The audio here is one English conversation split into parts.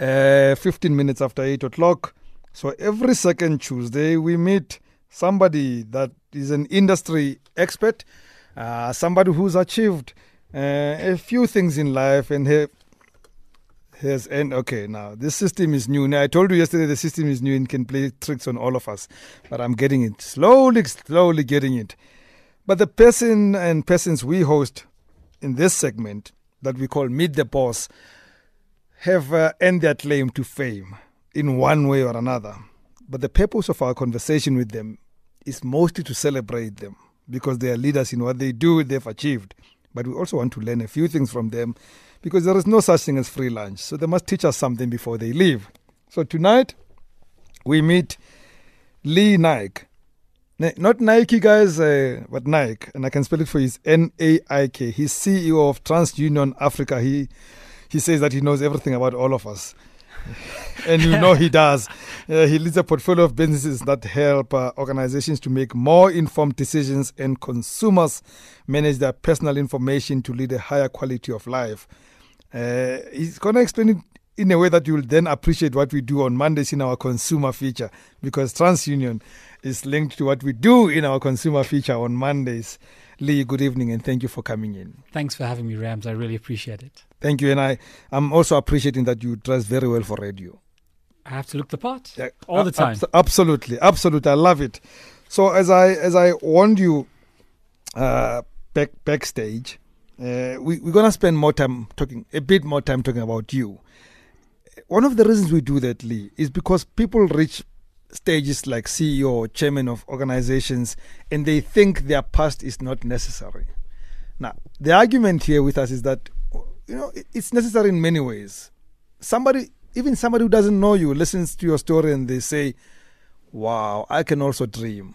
uh, 15 minutes after 8 o'clock. So every second Tuesday, we meet somebody that is an industry expert, uh, somebody who's achieved uh, a few things in life and have has and okay now this system is new. Now I told you yesterday the system is new and can play tricks on all of us, but I'm getting it slowly, slowly getting it. But the person and persons we host in this segment that we call Meet the Boss have uh, earned their claim to fame in one way or another. But the purpose of our conversation with them is mostly to celebrate them because they are leaders in what they do, they've achieved. But we also want to learn a few things from them because there is no such thing as free lunch. So they must teach us something before they leave. So tonight we meet Lee Naik. Not Nike, guys, uh, but Nike, and I can spell it for you. N A I K. He's CEO of TransUnion Africa. He he says that he knows everything about all of us. and you know he does. Uh, he leads a portfolio of businesses that help uh, organizations to make more informed decisions and consumers manage their personal information to lead a higher quality of life. Uh, he's going to explain it in a way that you'll then appreciate what we do on Mondays in our consumer feature because TransUnion is linked to what we do in our consumer feature on Mondays. Lee, good evening and thank you for coming in. Thanks for having me, Rams. I really appreciate it. Thank you. And I, I'm also appreciating that you dress very well for radio. I have to look the part yeah, all the time. absolutely. Absolutely. I love it. So as I as I warned you uh, back backstage, uh, we, we're gonna spend more time talking a bit more time talking about you. One of the reasons we do that, Lee, is because people reach stages like CEO or chairman of organizations and they think their past is not necessary. Now, the argument here with us is that you know it's necessary in many ways. Somebody, even somebody who doesn't know you, listens to your story and they say, "Wow, I can also dream."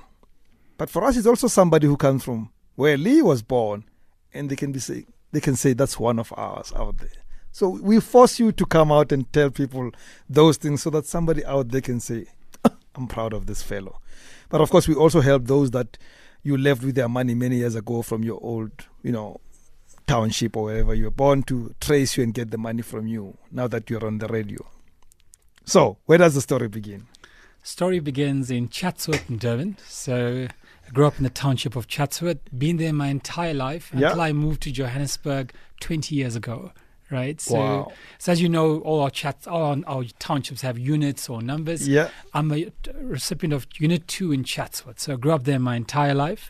But for us, it's also somebody who comes from where Lee was born, and they can be say they can say that's one of ours out there. So we force you to come out and tell people those things so that somebody out there can say, I'm proud of this fellow. But of course, we also help those that you left with their money many years ago from your old, you know, township or wherever you were born to trace you and get the money from you now that you're on the radio. So, where does the story begin? Story begins in Chatsworth in Durban. So, I grew up in the township of Chatsworth, been there my entire life until I moved to Johannesburg 20 years ago right? So, wow. so as you know, all our chats, all our, our, townships have units or numbers. Yeah. I'm a recipient of Unit 2 in Chatsworth. So I grew up there my entire life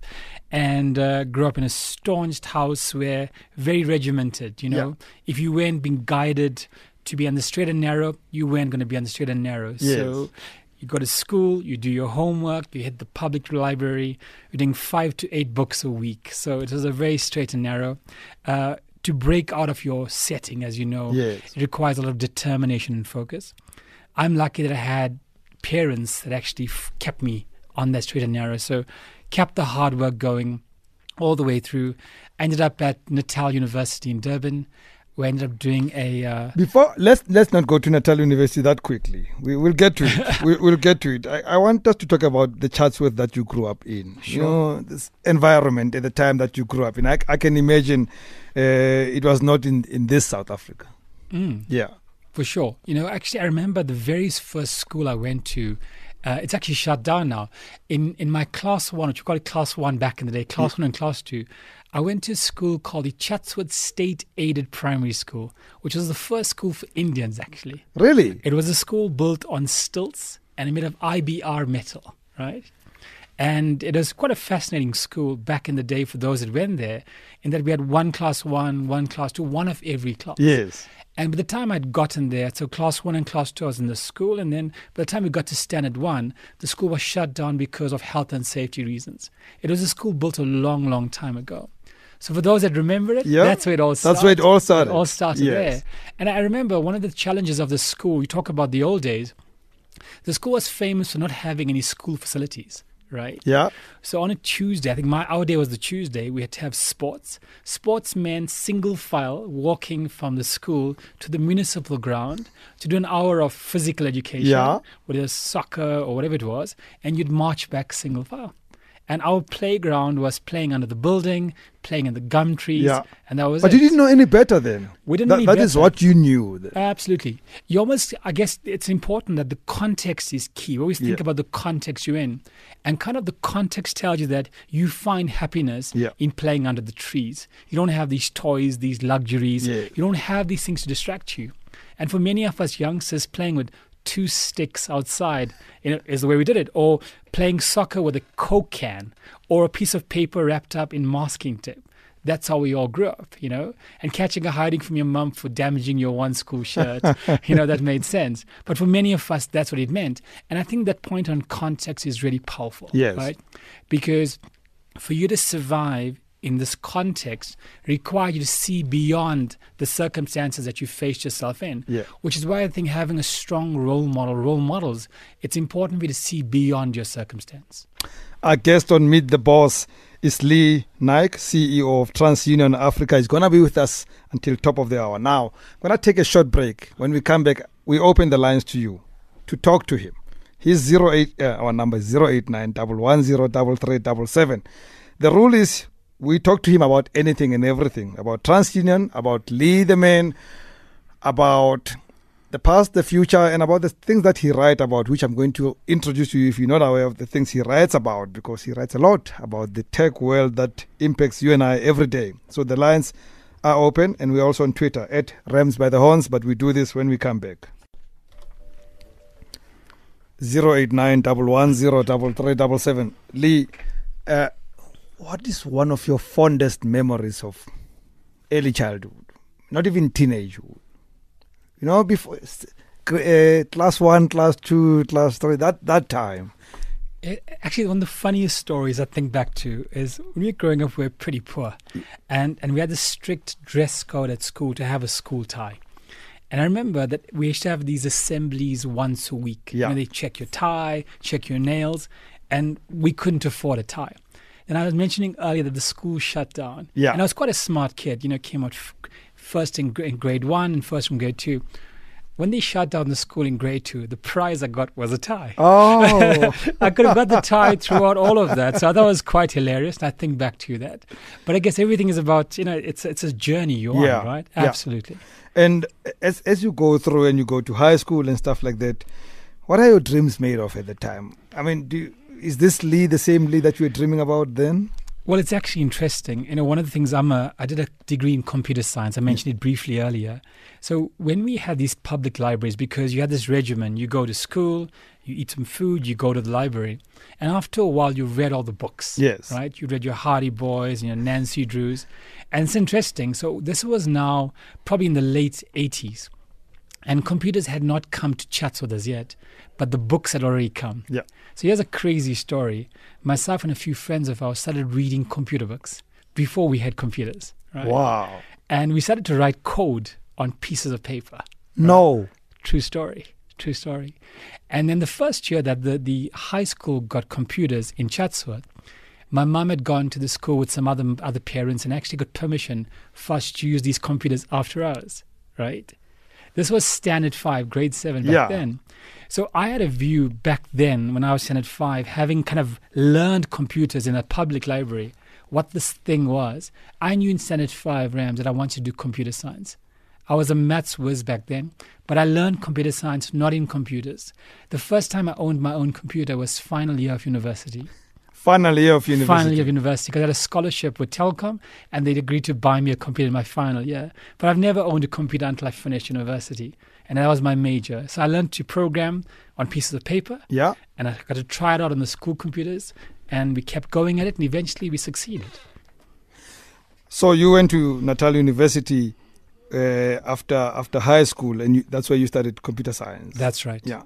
and uh, grew up in a staunched house where very regimented, you know. Yeah. If you weren't being guided to be on the straight and narrow, you weren't going to be on the straight and narrow. Yes. So you go to school, you do your homework, you hit the public library, you're doing five to eight books a week. So it was a very straight and narrow. Uh, to break out of your setting, as you know, yes. it requires a lot of determination and focus. I'm lucky that I had parents that actually f- kept me on that straight and narrow. So kept the hard work going all the way through. Ended up at Natal University in Durban we ended up doing a. Uh, Before let's let's not go to Natal University that quickly. We will get to it. we, will get to it. I, I, want us to talk about the Chatsworth that you grew up in. Sure. You know this environment at the time that you grew up in. I, I can imagine it was not in in this South Africa. Mm, yeah, for sure. You know, actually, I remember the very first school I went to. Uh, it's actually shut down now. In in my class one, which we call it class one back in the day, class yeah. one and class two, I went to a school called the Chatsworth State Aided Primary School, which was the first school for Indians, actually. Really? It was a school built on stilts and made of IBR metal, right? And it was quite a fascinating school back in the day for those that went there, in that we had one class one, one class two, one of every class. Yes. And by the time I'd gotten there, so class one and class two, I was in the school. And then by the time we got to standard one, the school was shut down because of health and safety reasons. It was a school built a long, long time ago. So for those that remember it, that's where it all started. That's where it all started. It all started yes. there. And I remember one of the challenges of the school, you talk about the old days, the school was famous for not having any school facilities right? Yeah. So on a Tuesday, I think my our day was the Tuesday, we had to have sports. Sportsmen single file walking from the school to the municipal ground to do an hour of physical education, yeah. whether soccer or whatever it was, and you'd march back single file. And our playground was playing under the building, playing in the gum trees, Yeah. and that was But it. you didn't know any better then. We didn't That- any that is better. what you knew. then. Absolutely. You almost, I guess it's important that the context is key. We always think Yeah. about the context you're in. And kind of the context tells you that you find happiness Yeah. in playing under the trees. You don't have these toys, these luxuries. You don't have these things to distract you. And for many of us youngsters, playing with two sticks outside is the way we did it. Or playing soccer with a Coke can or a piece of paper wrapped up in masking tape. That's how we all grew up, you know, and catching a hiding from your mum for damaging your one school shirt, you know, that made sense. But for many of us, that's what it meant. And I think that point on context is really powerful, Yes. right? Because for you to survive in this context require you to see beyond the circumstances that you faced yourself in. Yeah. Which is why I think having a strong role model, role models, it's important for you to see beyond your circumstance. Our guest on Meet the Boss is Lee Naik, CEO of TransUnion Africa. He's going to be with us until top of the hour. Now, I'm going to take a short break. When we come back, we open the lines to you to talk to him. He's 08, uh, our number is 089 110 The rule is we talk to him about anything and everything about TransUnion, about Lee the man, about the past, the future, and about the things that he writes about, which I'm going to introduce to you if you're not aware of the things he writes about, because he writes a lot about the tech world that impacts you and I every day. So the lines are open, and we're also on Twitter at Rams by the Horns, but we do this when we come back. 089 Lee, uh, what is one of your fondest memories of early childhood? Not even teenagehood. You know, before uh, class one, class two, class three, that, that time. It, actually, one of the funniest stories I think back to is when we were growing up, we were pretty poor. And, and we had this strict dress code at school to have a school tie. And I remember that we used to have these assemblies once a week. Yeah. You know, they check your tie, check your nails, and we couldn't afford a tie. And I was mentioning earlier that the school shut down. Yeah. And I was quite a smart kid, you know, came out f- first in, in grade one and first from grade two. When they shut down the school in grade two, the prize I got was a tie. Oh, I could have got the tie throughout all of that. So I thought it was quite hilarious. And I think back to that. But I guess everything is about, you know, it's it's a journey you're Yeah, on, right? yeah. Absolutely. and as as you go through and you go to high school and stuff like that, what are your dreams made of at the time? I mean, do you, is this Lee the same Lee that you were dreaming about then? Well, it's actually interesting. You know, one of the things I'm a, I did a degree in computer science. I mm. mentioned it briefly earlier. So when we had these public libraries, because you had this regimen, you go to school, you eat some food, you go to the library, and after a while, you read all the books. Yes. Right. You read your Hardy Boys, and your Nancy Drews, and it's interesting. So this was now probably in the late 80s, and computers had not come to Chatsworth yet, but the books had already come. Yeah. So here's a crazy story. Myself and a few friends of ours started reading computer books before we had computers. Right? Wow. And we started to write code on pieces of paper. No. True story. True story. And then the first year that the, the high school got computers in Chatsworth, my mum had gone to the school with some other other parents and actually got permission for us to use these computers after hours, right? This was standard five, grade seven back Yeah. then. So I had a view back then when I was standard five, having kind of learned computers in a public library, what this thing was. I knew in standard five, Rams, that I wanted to do computer science. I was a maths whiz back then, but I learned computer science not in computers. The first time I owned my own computer was final year of university. Final year of university. Final year of university because I had a scholarship with Telkom and they'd agreed to buy me a computer in my final year. But I've never owned a computer until I finished university. And that was my major. So I learned to program on pieces of paper Yeah. and I got to try it out on the school computers and we kept going at it and eventually we succeeded. So you went to Natal University uh, after after high school, and you, that's where you started computer science. That's right. yeah.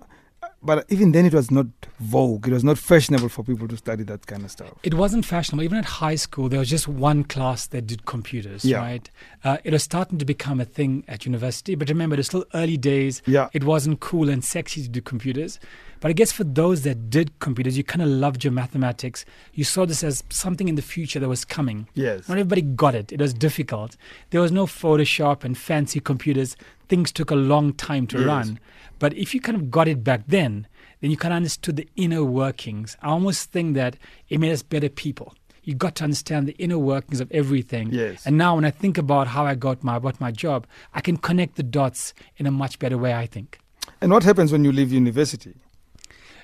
But even then, it was not vogue. It was not fashionable for people to study that kind of stuff. It wasn't fashionable. Even at high school, there was just one class that did computers, Yeah. right? Uh, it was starting to become a thing at university. But remember, it was still early days. Yeah. It wasn't cool and sexy to do computers. But I guess for those that did computers, you kind of loved your mathematics. You saw this as something in the future that was coming. Yes. Not everybody got it. It was difficult. There was no Photoshop and fancy computers. things took a long time to Yes. run. But if you kind of got it back then, then you kind of understood the inner workings. I almost think that it made us better people. You got to understand the inner workings of everything. Yes. And now when I think about how I got my about my job, I can connect the dots in a much better way, I think. And what happens when you leave university?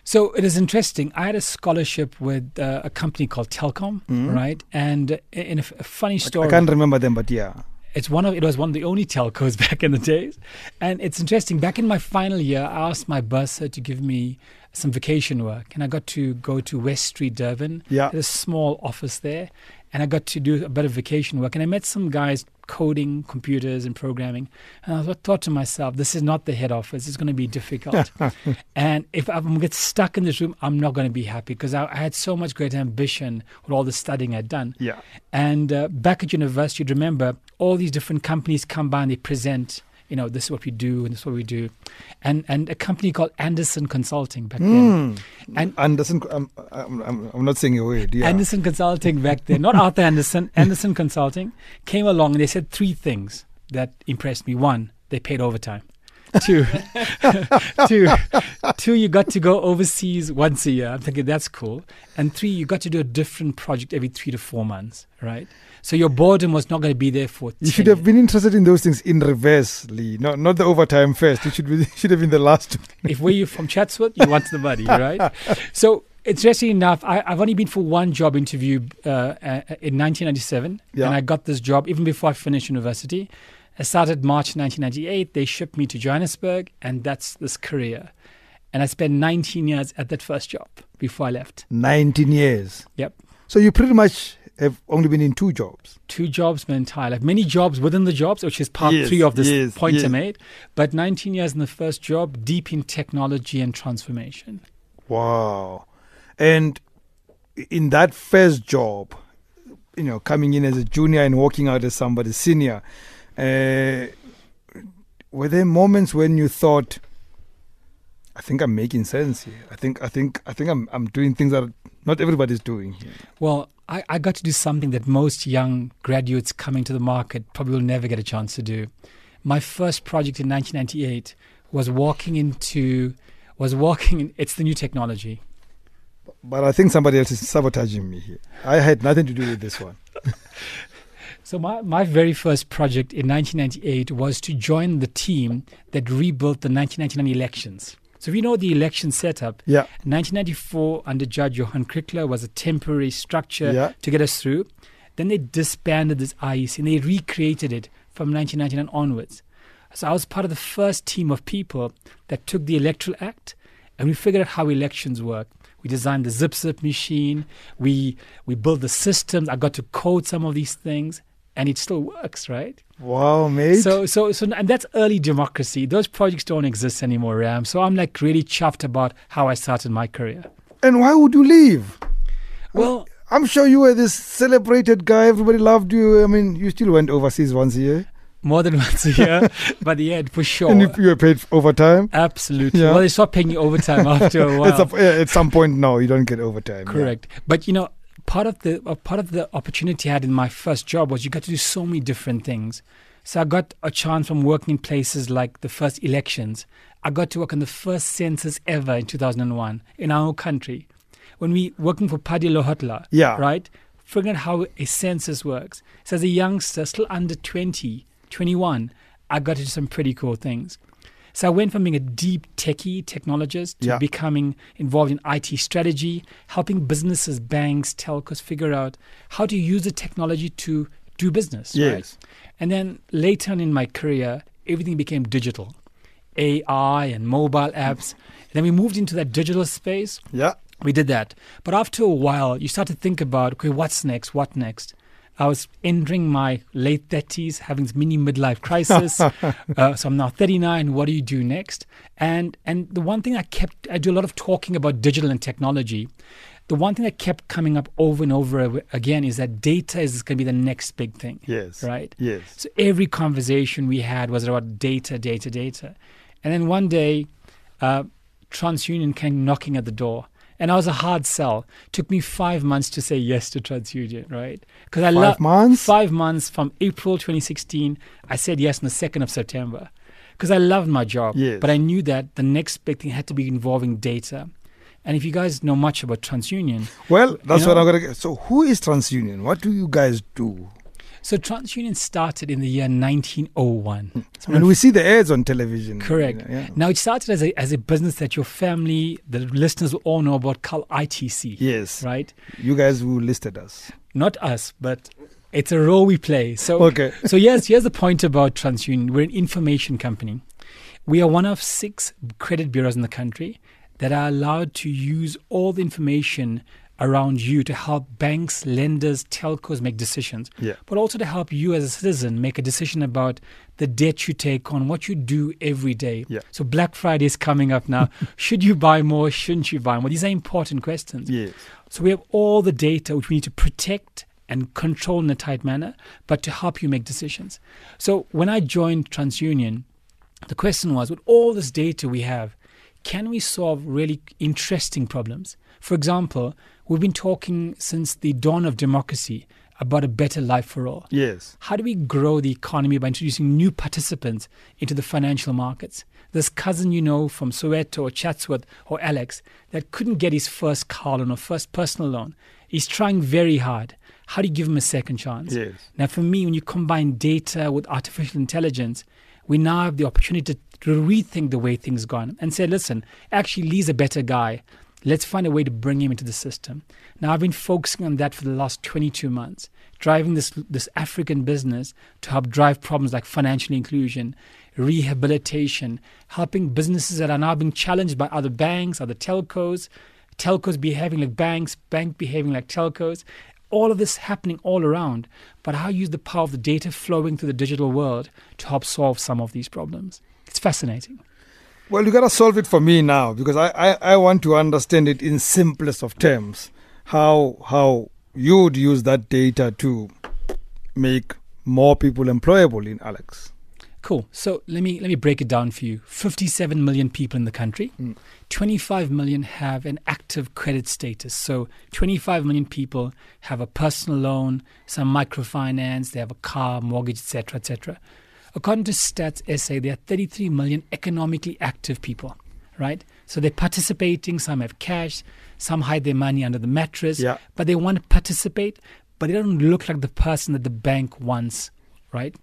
So it is interesting. I had a scholarship with uh, a company called Telkom, right? And uh, in a, f- a funny story, I can't remember them, but yeah. It's one of it was one of the only telcos back in the days, and it's interesting. Back in my final year, I asked my bursar to give me some vacation work, and I got to go to West Street, Durban. Yeah. There's a small office there, and I got to do a bit of vacation work, and I met some guys coding computers and programming, and I thought to myself, this is not the head office. It's going to be difficult, and if I'm going to get stuck in this room, I'm not going to be happy because I, I had so much great ambition with all the studying I'd done. Yeah. And uh, back at university, you'd remember all these different companies come by and they present, you know, this is what we do and this is what we do. And and a company called Andersen Consulting back then. Hmm. And Andersen, I'm, I'm, I'm, I'm not saying a word. Yeah. Andersen Consulting back then, not Arthur Andersen, Andersen Consulting came along and they said three things that impressed me. One, they paid overtime. Two, two, two, you got to go overseas once a year. I'm thinking that's cool. And three, you got to do a different project every three to four months, right? So your boredom was not going to be there for. you 10 should have years. been interested in those things in reverse, Lee. Not not the overtime first. It should be should have been the last. if were you from Chatsworth, you want the money, right? So interesting enough, I, I've only been for one job interview uh, uh, in 1997, Yeah. and I got this job even before I finished university. I started March 1998. They shipped me to Johannesburg, and that's this career. And I spent 19 years at that first job before I left. 19 years. Yep. So you pretty much have only been in two jobs. Two jobs my entire life. Many jobs within the jobs, which is part Yes, three of this yes, point I made. But 19 years in the first job, deep in technology and transformation. Wow. And in that first job, you know, coming in as a junior and walking out as somebody senior, uh, were there moments when you thought, I think I'm making sense here. I think I think I think I'm I'm doing things that not everybody's doing here. Well, I, I got to do something that most young graduates coming to the market probably will never get a chance to do. My first project in 1998 was walking into, was walking in, it's the new technology. But I think somebody else is sabotaging me here. I had nothing to do with this one. So my, my very first project in 1998 was to join the team that rebuilt the 1999 elections. So we know the election setup, Yeah. 1994 under Judge Johann Kriegler was a temporary structure Yeah. to get us through. Then they disbanded this IEC and they recreated it from 1999 onwards. So I was part of the first team of people that took the Electoral Act and we figured out how elections work. We designed the zip zip machine. We we built the systems. I got to code some of these things, and it still works, right? Wow, mate. So, so, so, and that's early democracy. Those projects don't exist anymore, Ram. So I'm like really chuffed about how I started my career. and why would you leave? Well, I'm sure you were this celebrated guy. Everybody loved you. I mean, you still went overseas once a year, more than once a year, but yeah, for sure. and if you were paid overtime. Absolutely. Yeah. Well, they stopped paying you overtime after a while. It's a, at some point now you don't get overtime. yeah. Correct. But you know, part of the part of the opportunity I had in my first job was you got to do so many different things. So I got a chance from working in places like the first elections. I got to work on the first census ever in 2001 in our own country. When we working for Pali Lehohla, Yeah. right? Figuring out how a census works. So as a youngster, still under 20, 21, I got to do some pretty cool things. So I went from being a deep techie technologist to Yeah. becoming involved in IT strategy, helping businesses, banks, telcos figure out how to use the technology to do business. Right? Yes. And then later on in my career, everything became digital. AI and mobile apps. And then we moved into that digital space. Yeah. We did that. But after a while, you start to think about, okay, what's next? What next? I was entering my late 30s, having this mini midlife crisis. uh, so I'm now 39. What do you do next? And and the one thing I kept, I do a lot of talking about digital and technology. The one thing that kept coming up over and over again is that data is going to be the next big thing. Yes. Right? Yes. So every conversation we had was about data, data, data. And then one day, uh, TransUnion came knocking at the door. And I was a hard sell. Took me five months to say yes to TransUnion, right? Because I Five love months? Five months from April 2016. I said yes on the 2nd of September. because I loved my job. Yes. But I knew that the next big thing had to be involving data. And if you guys know much about TransUnion, Well, that's You what I'm gonna get. So, who is TransUnion? What do you guys do? So TransUnion started in the year 1901. So And we see the ads on television. Correct. Yeah. Now it started as a as a business that your family, the listeners will all know about called ITC. Yes. Right? You guys who listed us. Not us, but it's a role we play. So Okay. so yes, here's the point about TransUnion. We're an information company. We are one of six credit bureaus in the country that are allowed to use all the information around you to help banks, lenders, telcos make decisions, Yeah. but also to help you as a citizen make a decision about the debt you take on, what you do every day. Yeah. So Black Friday is coming up now. Should you buy more? Shouldn't you buy more? These are important questions. Yes. So we have all the data which we need to protect and control in a tight manner, but to help you make decisions. So when I joined TransUnion, the question was with all this data we have, can we solve really interesting problems? For example, we've been talking since the dawn of democracy about a better life for all. Yes. How do we grow the economy by introducing new participants into the financial markets? This cousin you know from Soweto or Chatsworth or Alex that couldn't get his first car loan or first personal loan, he's trying very hard. How do you give him a second chance? Yes. Now, for me, when you combine data with artificial intelligence, we now have the opportunity to, rethink the way things gone and say, listen, actually, Lee's a better guy. Let's find a way to bring him into the system. Now, I've been focusing on that for the last 22 months, driving this, this African business to help drive problems like financial inclusion, rehabilitation, helping businesses that are now being challenged by other banks, other telcos, telcos behaving like banks, bank behaving like telcos. All of this happening all around, but how use the power of the data flowing through the digital world to help solve some of these problems. It's fascinating. Well, you gotta solve it for me now because I, I, I want to understand it in simplest of terms. How how you would use that data to make more people employable in Alex. Cool. So let me let me break it down for you. 57 million people in the country. Hmm. 25 million have an active credit status. So 25 million people have a personal loan, some microfinance, they have a car, mortgage, etc., etc. According to Stats SA, there are 33 million economically active people, right? So they're participating. Some have cash, some hide their money under the mattress, Yeah. but they want to participate, but they don't look like the person that the bank wants, right?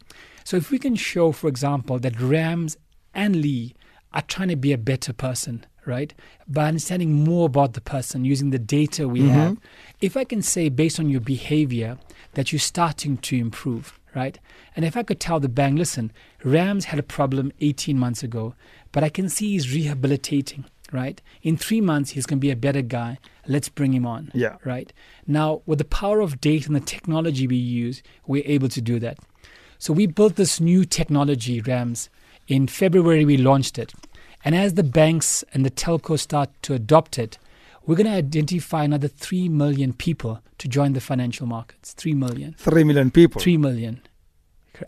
So if we can show, for example, that Rams and Lee are trying to be a better person, right? By understanding more about the person using the data we mm-hmm. have. If I can say based on your behavior that you're starting to improve, right? And if I could tell the bank, listen, Rams had a problem 18 months ago, but I can see he's rehabilitating, right? In three months, he's going to be a better guy. Let's bring him on. Yeah. Right. Now, with the power of data and the technology we use, we're able to do that. So we built this new technology, RAMS. In February, we launched it. And as the banks and the telcos start to adopt it, we're going to identify another 3 million people to join the financial markets. 3 million. Three million people. 3 million.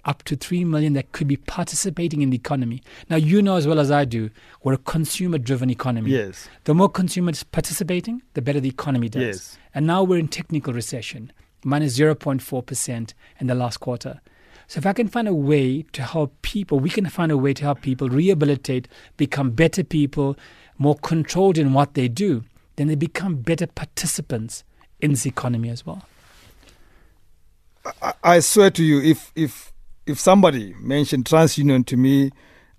Up to 3 million that could be participating in the economy. Now, you know as well as I do, we're a consumer driven economy. Yes. The more consumers participating, the better the economy does. Yes. And now we're in technical recession, minus 0.4% in the last quarter. So if I can find a way to help people, we can find a way to help people rehabilitate, become better people, more controlled in what they do, then they become better participants in this economy as well. I, swear to you, if if if somebody mentioned TransUnion to me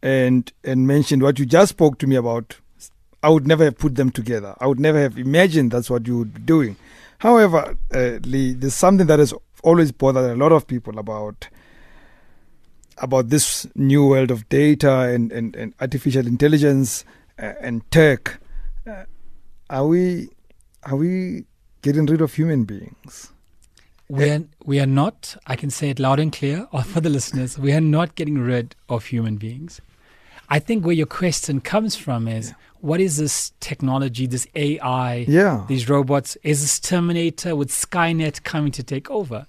and and mentioned what you just spoke to me about, I would never have put them together. I would never have imagined that's what you would be doing. However, uh, Lee, there's something that has always bothered a lot of people about about this new world of data and, and, and artificial intelligence uh, and tech. Uh, are we are we getting rid of human beings? We are, we are not, I can say it loud and clear, or for the listeners, we are not getting rid of human beings. I think where your question comes from is what is this technology, this AI, Yeah. these robots? Is this Terminator with Skynet coming to take over?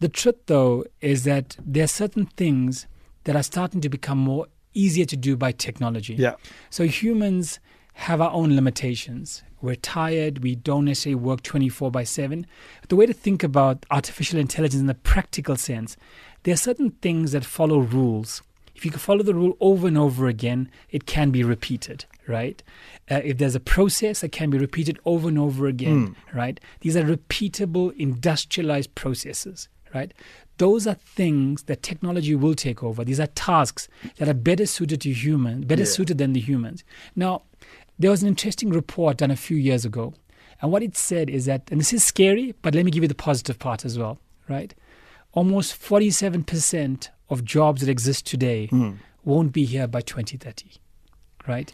The truth, though, is that there are certain things that are starting to become more easier to do by technology. Yeah. So humans have our own limitations. We're tired. We don't necessarily work 24 by 7. But The way to think about artificial intelligence in the practical sense, there are certain things that follow rules. if you can follow the rule over and over again, it can be repeated, right? Uh, if there's a process that can be repeated over and over again, right? These are repeatable, industrialized processes, right? Those are things that technology will take over. These are tasks that are better suited to humans, better Yeah. suited than the humans. Now, there was an interesting report done a few years ago. And what it said is that, and this is scary, but let me give you the positive part as well, right? Almost 47% of jobs that exist today Mm. won't be here by 2030, right?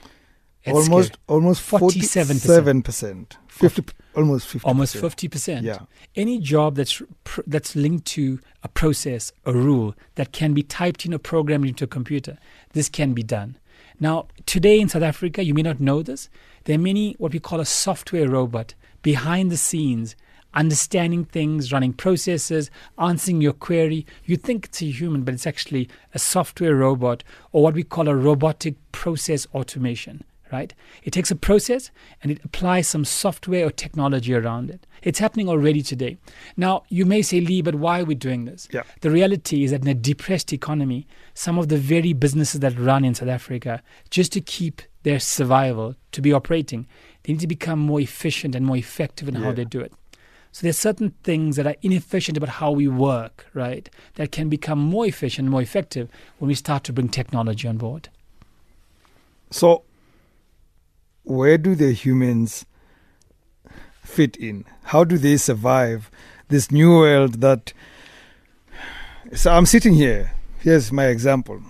It's almost scary. almost 47%. 47 percent 50 almost 50 almost 50%. Yeah. Any job that's pr- that's linked to a process, a rule that can be typed in or programmed into a computer, this can be done. Now, today in South Africa, you may not know this, there are many what we call a software robot behind the scenes understanding things, running processes, answering your query. You think it's a human, but it's actually a software robot or what we call a robotic process automation, right? It takes a process and it applies some software or technology around it. It's happening already today. Now, you may say, Lee, but why are we doing this? Yeah. The reality is that in a depressed economy, some of the very businesses that run in South Africa, just to keep their survival, to be operating, they need to become more efficient and more effective in how they do it. So there's certain things that are inefficient about how we work, right? That can become more efficient, and more effective when we start to bring technology on board. So, where do the humans fit in? How do they survive this new world that. So, I'm sitting here. Here's my example.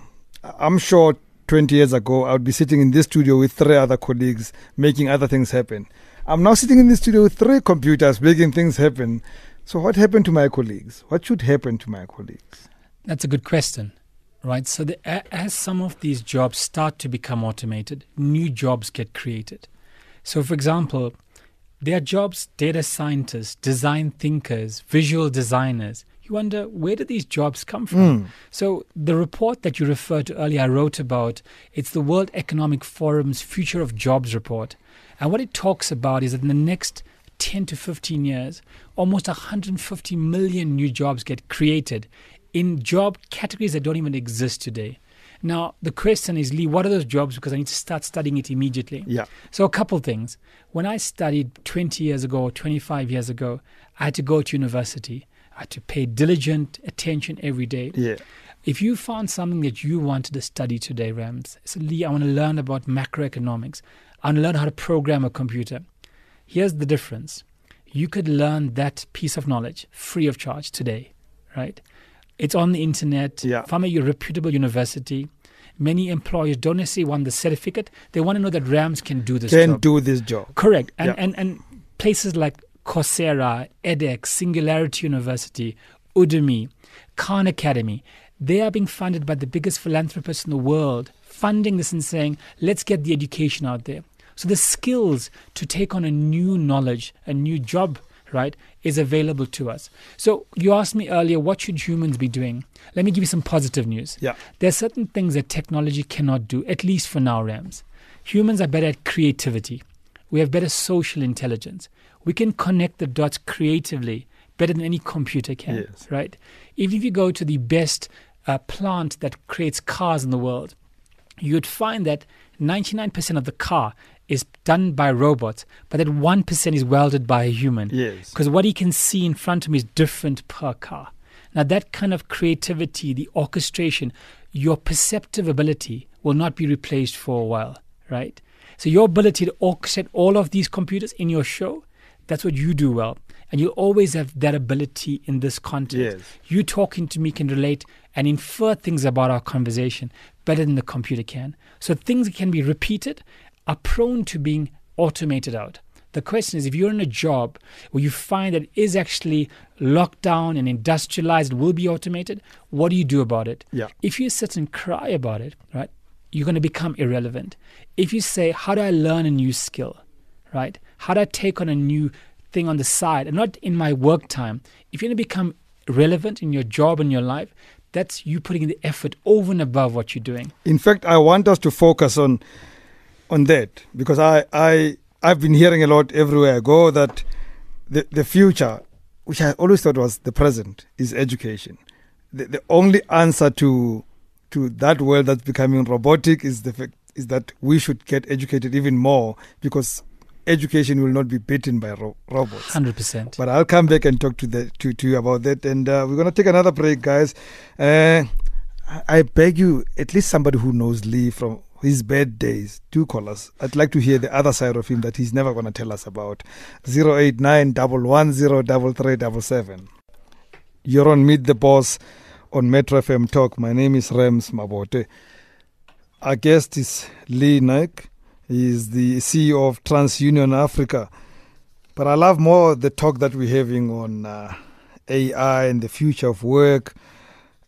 I'm sure 20 years ago, I would be sitting in this studio with three other colleagues making other things happen. I'm now sitting in this studio with three computers making things happen. So, what happened to my colleagues? What should happen to my colleagues? That's a good question, right? So, the, as some of these jobs start to become automated, new jobs get created. So, for example, there are jobs, data scientists, design thinkers, visual designers. You wonder, where do these jobs come from? Mm. So, the report that you referred to earlier, I wrote about, it's the World Economic Forum's Future of Jobs report. And what it talks about is that in the next 10 to 15 years, almost 150 million new jobs get created in job categories that don't even exist today. Now, the question is, Lee, what are those jobs? Because I need to start studying it immediately. Yeah. So, a couple things. When I studied 20 years ago, 25 years ago, I had to go to university. I had to pay diligent attention every day. Yeah. If you found something that you wanted to study today, Rams, so Lee, I want to learn about macroeconomics. I want to learn how to program a computer. Here's the difference. You could learn that piece of knowledge free of charge today, right? It's on the internet Yeah. from a reputable university. Many employers don't necessarily want the certificate. They want to know that Rams can do this Can job. do this job. Correct. And, Yeah. and, and places like Coursera, edX, Singularity University, Udemy, Khan Academy, they are being funded by the biggest philanthropists in the world, funding this and saying, let's get the education out there. So the skills to take on a new knowledge, a new job, right, is available to us. So you asked me earlier, what should humans be doing? Let me give you some positive news. Yeah. There are certain things that technology cannot do, at least for now, Rams. Humans are better at creativity. We have better social intelligence. We can connect the dots creatively better than any computer can, Yes. right? Even if you go to the best uh, plant that creates cars in the world, you'd find that 99% of the car is done by robots, but that 1% is welded by a human. Yes. Because what he can see in front of him is different per car. Now, that kind of creativity, the orchestration, your perceptive ability will not be replaced for a while, right? So, your ability to orchestrate all of these computers in your show, that's what you do well. And you'll always have that ability in this context. Yes. You talking to me can relate and infer things about our conversation better than the computer can. So, things can be repeated are prone to being automated out. The question is if you're in a job where you find that it is actually locked down and industrialized, will be automated, what do you do about it? Yeah. If you sit and cry about it, right, you're going to become irrelevant. If you say, How do I learn a new skill? Right? How do I take on a new thing on the side and not in my work time? If you're going to become relevant in your job and your life, that's you putting in the effort over and above what you're doing. In fact, I want us to focus on on that because I I I've been hearing a lot everywhere I go that the the future, which I always thought was the present, is education. The, the only answer to to that world that's becoming robotic is the fact is that we should get educated even more because education will not be beaten by ro- robots. Hundred percent. But I'll come back and talk to the to, to you about that. And uh, we're gonna take another break, guys. Uh, I- I beg you, at least somebody who knows Lee from his bad days, do call us. I'd like to hear the other side of him that he's never gonna tell us about. Zero eight nine double one zero double three double seven. You're on Meet the Boss on Metro FM Talk. My name is Rams Mabote. Our guest is Lee Naik. He is the CEO of TransUnion Africa. But I love more the talk that we're having on uh, AI and the future of work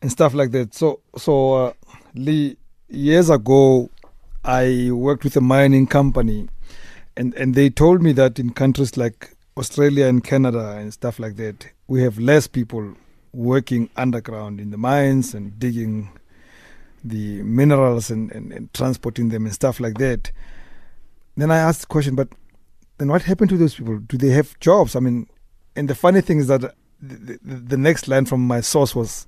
and stuff like that. So, so uh, Lee, years ago, I worked with a mining company, and and they told me that in countries like Australia and Canada and stuff like that, we have less people working underground in the mines and digging the minerals and, and, and transporting them and stuff like that. Then I asked the question, but then what happened to those people? Do they have jobs? I mean, and the funny thing is that the, the, the next line from my source was,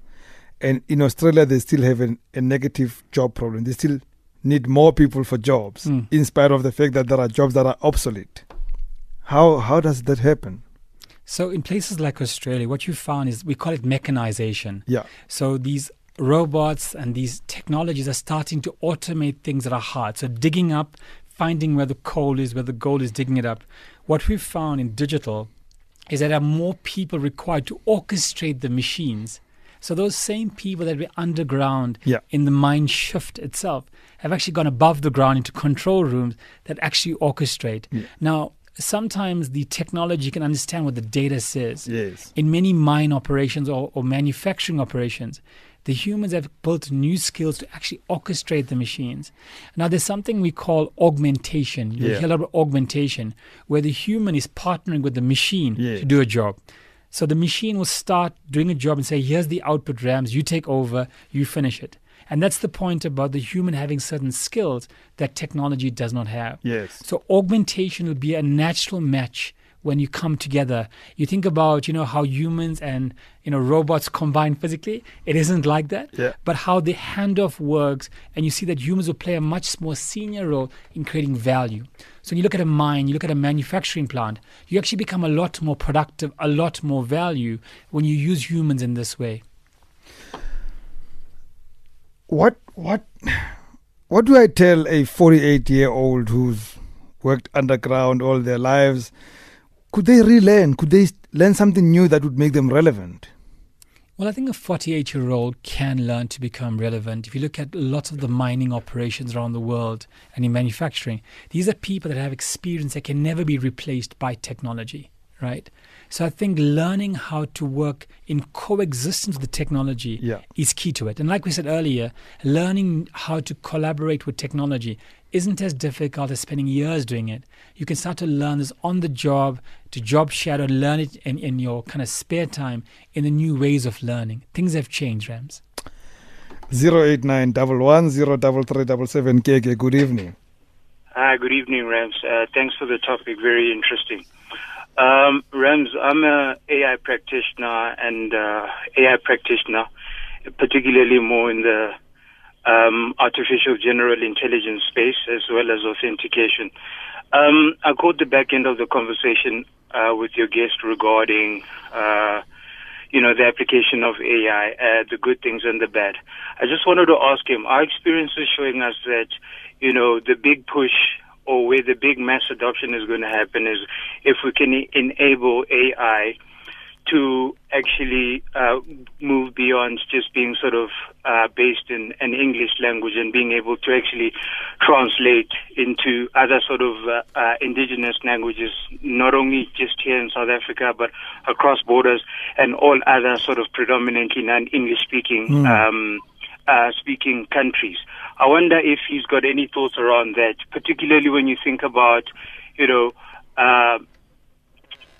and in Australia they still have an, a negative job problem. They still need more people for jobs, Mm. in spite of the fact that there are jobs that are obsolete. How how does that happen? So in places like Australia, what you found is we call it mechanization. Yeah, So these robots and these technologies are starting to automate things that are hard. So digging up, finding where the coal is, where the gold is, digging it up. What we've found in digital is that there are more people required to orchestrate the machines. So those same people that were underground Yeah. in the mine shift itself have actually gone above the ground into control rooms that actually orchestrate. Yeah. Now, sometimes the technology can understand what the data says yes, in many mine operations or, or manufacturing operations, the humans have built new skills to actually orchestrate the machines. Now, there's something we call augmentation. You Yeah. hear about augmentation, where the human is partnering with the machine Yeah. to do a job. So the machine will start doing a job and say, here's the output rams, you take over, you finish it. And that's the point about the human having certain skills that technology does not have. yes, So augmentation will be a natural match when you come together. You think about, you know, how humans and you know robots combine physically. It isn't like that. Yeah. But how the handoff works, and you see that humans will play a much more senior role in creating value. So when you look at a mine, you look at a manufacturing plant, you actually become a lot more productive, a lot more value when you use humans in this way. what what what do I tell a 48 year old who's worked underground all their lives? Could they relearn? Could they learn something new that would make them relevant? Well, I think a 48 year old can learn to become relevant. If you look at lots of the mining operations around the world and in manufacturing, these are people that have experience that can never be replaced by technology, right? So I think learning how to work in coexistence with the technology Yeah. is key to it. And like we said earlier, learning how to collaborate with technology isn't as difficult as spending years doing it. You can start to learn this on the job, to job shadow, learn it in, in your kind of spare time in the new ways of learning. Things have changed, Rams. 089 110 KK, good evening. Hi, good evening, Rams. Uh, thanks for the topic. Very interesting. Um, Rams, I'm an AI practitioner and uh, AI practitioner, particularly more in the um, artificial general intelligence space as well as authentication. Um, I caught the back end of the conversation uh, with your guest regarding, uh, you know, the application of AI, uh, the good things and the bad. I just wanted to ask him. Our experience is showing us that, you know, the big push or where the big mass adoption is going to happen is if we can enable AI to actually uh, move beyond just being sort of uh, based in an English language and being able to actually translate into other sort of uh, uh, indigenous languages, not only just here in South Africa, but across borders and all other sort of predominantly non-English speaking um, uh, speaking countries. I wonder if he's got any thoughts around that, particularly when you think about, you know, uh,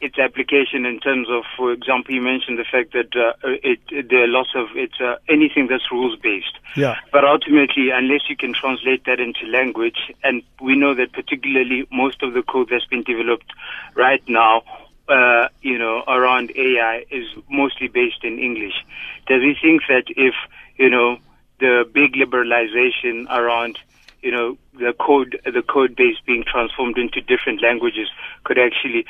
its application in terms of, for example, you mentioned the fact that uh, it, the loss of it's uh, anything that's rules based. Yeah. But ultimately, unless you can translate that into language, and we know that particularly most of the code that's been developed right now, uh, you know, around AI is mostly based in English. Does he think that if, you know, the big liberalization around you know the code the code base being transformed into different languages could actually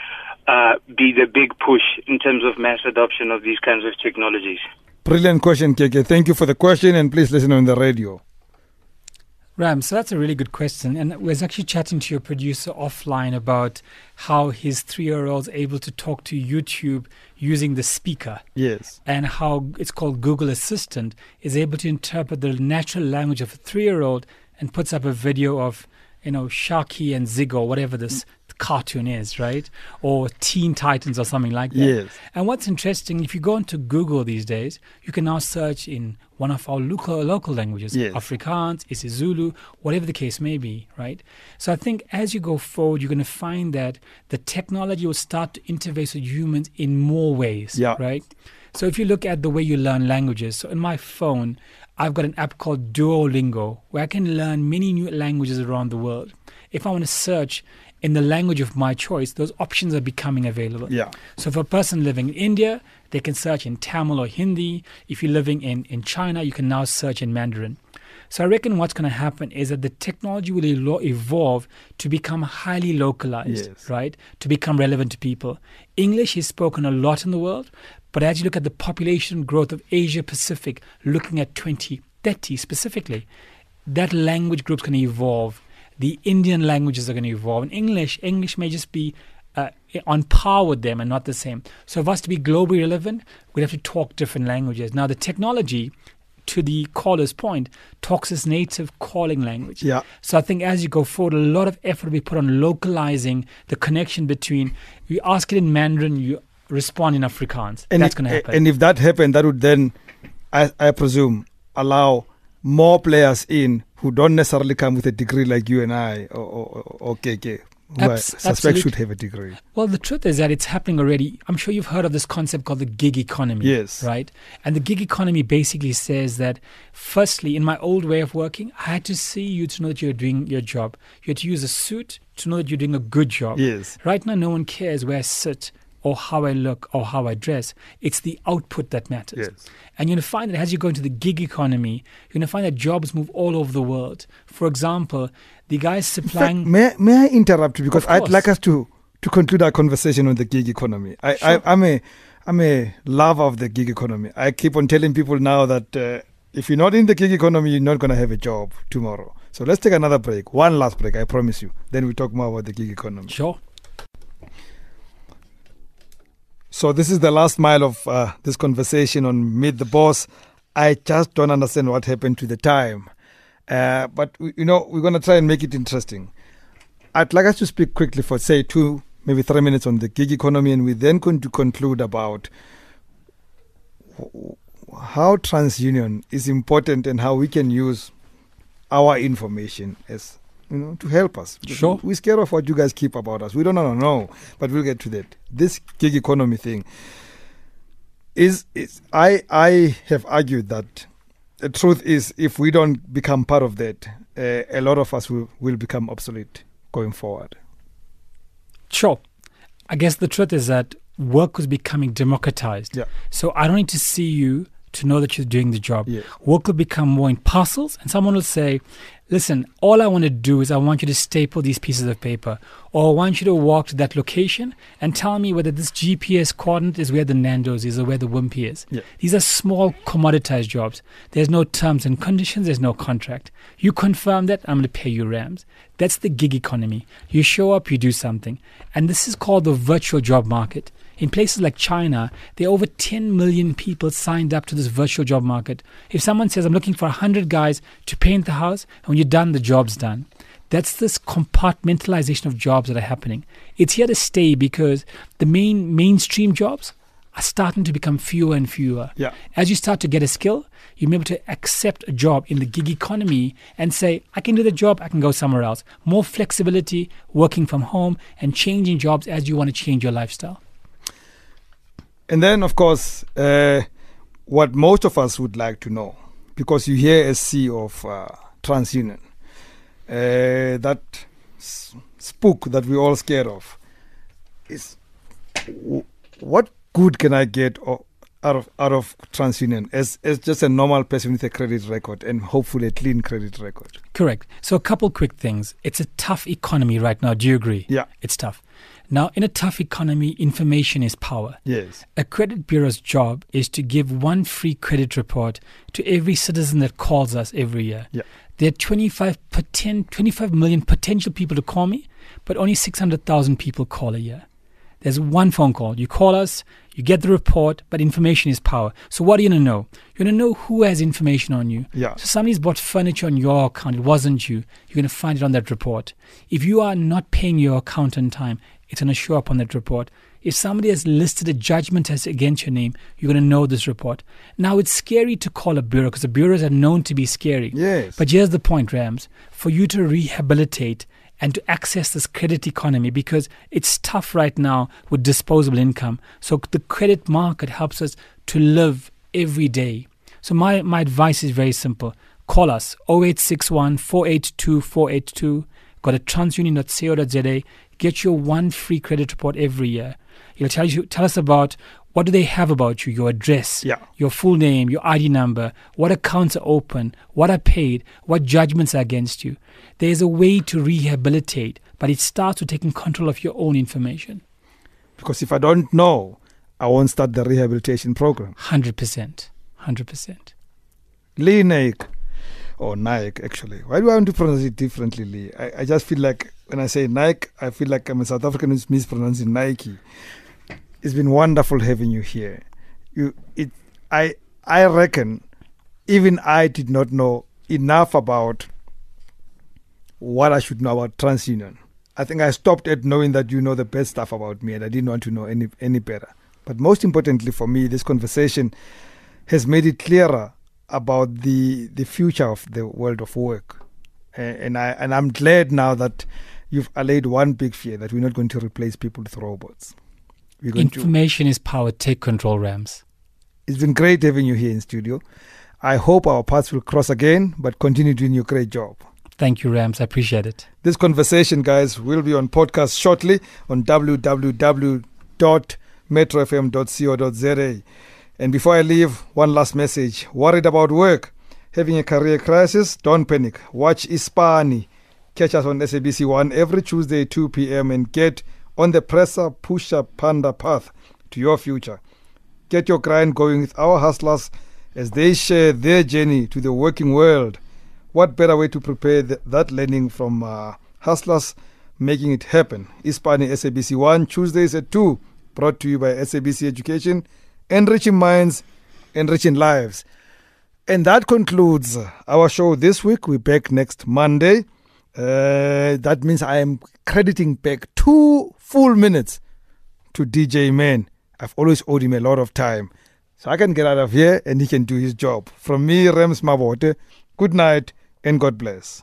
uh, be the big push in terms of mass adoption of these kinds of technologies. Brilliant question, KK. Thank you for the question, and please listen on the radio. Ram, so that's a really good question. And I was actually chatting to your producer offline about how his three year old's able to talk to YouTube using the speaker. Yes. And how it's called Google Assistant is able to interpret the natural language of a three year old and puts up a video of, you know, Sharky and Zig or whatever this cartoon is, right? Or Teen Titans or something like that. Yes. And what's interesting, if you go into Google these days, you can now search in one of our local local languages, Yes. Afrikaans, isiZulu, whatever the case may be, right? So I think as you go forward, you're going to find that the technology will start to interface with humans in more ways, Yeah. right? So if you look at the way you learn languages, so in my phone, I've got an app called Duolingo where I can learn many new languages around the world. If I want to search in the language of my choice, those options are becoming available. Yeah. So for a person living in India, they can search in Tamil or Hindi. If you're living in, in China, you can now search in Mandarin. So I reckon what's going to happen is that the technology will evolve to become highly localized, Yes. right? To become relevant to people. English is spoken a lot in the world, but as you look at the population growth of Asia Pacific, looking at 2030 specifically, that language group's going to evolve. The Indian languages are going to evolve. And English, English may just be uh, on par with them and not the same. So, for us to be globally relevant, we'd have to talk different languages. Now, the technology, to the caller's point, talks as native calling language. Yeah. So, I think as you go forward, a lot of effort will be put on localizing the connection between you ask it in Mandarin, you respond in Afrikaans. And That's going to happen. And if that happened, that would then, I, I presume, allow more players in who don't necessarily come with a degree like you and I or, or, or KK, who I suspect absolute- should have a degree. Well, the truth is that it's happening already. I'm sure you've heard of this concept called the gig economy. Yes. Right? And the gig economy basically says that, firstly, in my old way of working, I had to see you to know that you're doing your job. You had to use a suit to know that you're doing a good job. Yes. Right now, no one cares where I sit or how I look or how I dress. It's the output that matters. Yes. And you're going to find that as you go into the gig economy, you're going to find that jobs move all over the world. For example, the guys In fact, supplying. may, may I interrupt you because I'd like us to, to conclude our conversation on the gig economy. I, Sure. I, I'm a I'm a lover of the gig economy. I keep on telling people now that uh, if you're not in the gig economy, you're not going to have a job tomorrow. So let's take another break, one last break, I promise you. Then we talk more about the gig economy. Sure. So this is the last mile of uh, this conversation on Meet the Boss. I just don't understand what happened to the time. Uh, but, we- you know, we're going to try and make it interesting. I'd like us to speak quickly for, say, two, maybe three minutes on the gig economy, and we're then going to conclude about how TransUnion is important and how we can use our information as you know to help us. Sure. We're scared of what you guys keep about us. We don't know, know, but we'll get to that. This gig economy thing is is I I have argued that the truth is if we don't become part of that, uh, a lot of us will, will become obsolete going forward. Sure. I guess the truth is that work was becoming democratized. Yeah. So I don't need to see you to know that you're doing the job. Yeah. Work will become more in parcels, and someone will say, Listen, all I want to do is I want you to staple these pieces of paper, or I want you to walk to that location and tell me whether this GPS coordinate is where the Nando's is or where the Wimpy is. Yeah. These are small commoditized jobs. There's no terms and conditions, there's no contract. You confirm that, I'm going to pay you rams. That's the gig economy. You show up, you do something. And this is called the virtual job market. In places like China, there are over 10 million people signed up to this virtual job market. If someone says, I'm looking for 100 guys to paint the house, and when you're done, the job's done. That's this compartmentalization of jobs that are happening. It's here to stay because the main mainstream jobs are starting to become fewer and fewer. Yeah. As you start to get a skill, you'll be able to accept a job in the gig economy and say, I can do the job, I can go somewhere else. More flexibility, working from home, and changing jobs as you want to change your lifestyle. And then, of course, uh, what most of us would like to know, because you hear a C of uh, TransUnion, uh, that s- spook that we're all scared of, is w- what good can I get out of out of TransUnion as as just a normal person with a credit record and hopefully a clean credit record? Correct. So, a couple quick things. It's a tough economy right now. Do you agree? Yeah. It's tough. Now, in a tough economy, information is power. Yes. A credit bureau's job is to give one free credit report to every citizen that calls us every year. Yeah. There are 25, poten- 25 million potential people to call me, but only 600,000 people call a year. There's one phone call. You call us, you get the report, but information is power. So what are you going to know? You're going to know who has information on you. Yeah. So somebody's bought furniture on your account. It wasn't you. You're going to find it on that report. If you are not paying your account on time, it's going to show up on that report. If somebody has listed a judgment as against your name, you're going to know this report. Now, it's scary to call a bureau because the bureaus are known to be scary. Yes. But here's the point, Rams. For you to rehabilitate and to access this credit economy because it's tough right now with disposable income. So the credit market helps us to live every day. So my, my advice is very simple. Call us 0861 482 482. Go to transunion.co.za. Get your one free credit report every year. It'll tell you tell us about what do they have about you, your address, Yeah. your full name, your ID number, what accounts are open, what are paid, what judgments are against you. There's a way to rehabilitate, but it starts with taking control of your own information. Because if I don't know, I won't start the rehabilitation program. 100%. 100%. Lee Naik, or Nike actually. Why do I want to pronounce it differently, Lee? I, I just feel like when I say Nike, I feel like I'm a South African who's mispronouncing Nike. It's been wonderful having you here. You, it, I, I reckon, even I did not know enough about what I should know about TransUnion. I think I stopped at knowing that you know the best stuff about me, and I didn't want to know any any better. But most importantly for me, this conversation has made it clearer about the the future of the world of work, A- and I and I'm glad now that you've allayed one big fear that we're not going to replace people with robots. Going to. Information is power. Take control, Rams. It's been great having you here in studio. I hope our paths will cross again, but continue doing your great job. Thank you, Rams. I appreciate it. This conversation, guys, will be on podcast shortly on www.metrofm.co.za. And before I leave, one last message. Worried about work? Having a career crisis? Don't panic. Watch Ispani. Catch us on SABC One every Tuesday, 2 p.m. and get on the presser pusher panda path to your future. Get your grind going with our hustlers as they share their journey to the working world. What better way to prepare th- that learning from uh, hustlers making it happen? Ispani SABC 1, Tuesdays at 2, brought to you by SABC Education, enriching minds, enriching lives. And that concludes our show this week. We're back next Monday. Uh, that means I am crediting back two full minutes to DJ Man. I've always owed him a lot of time. So I can get out of here and he can do his job. From me, Rams Mabote, good night and God bless.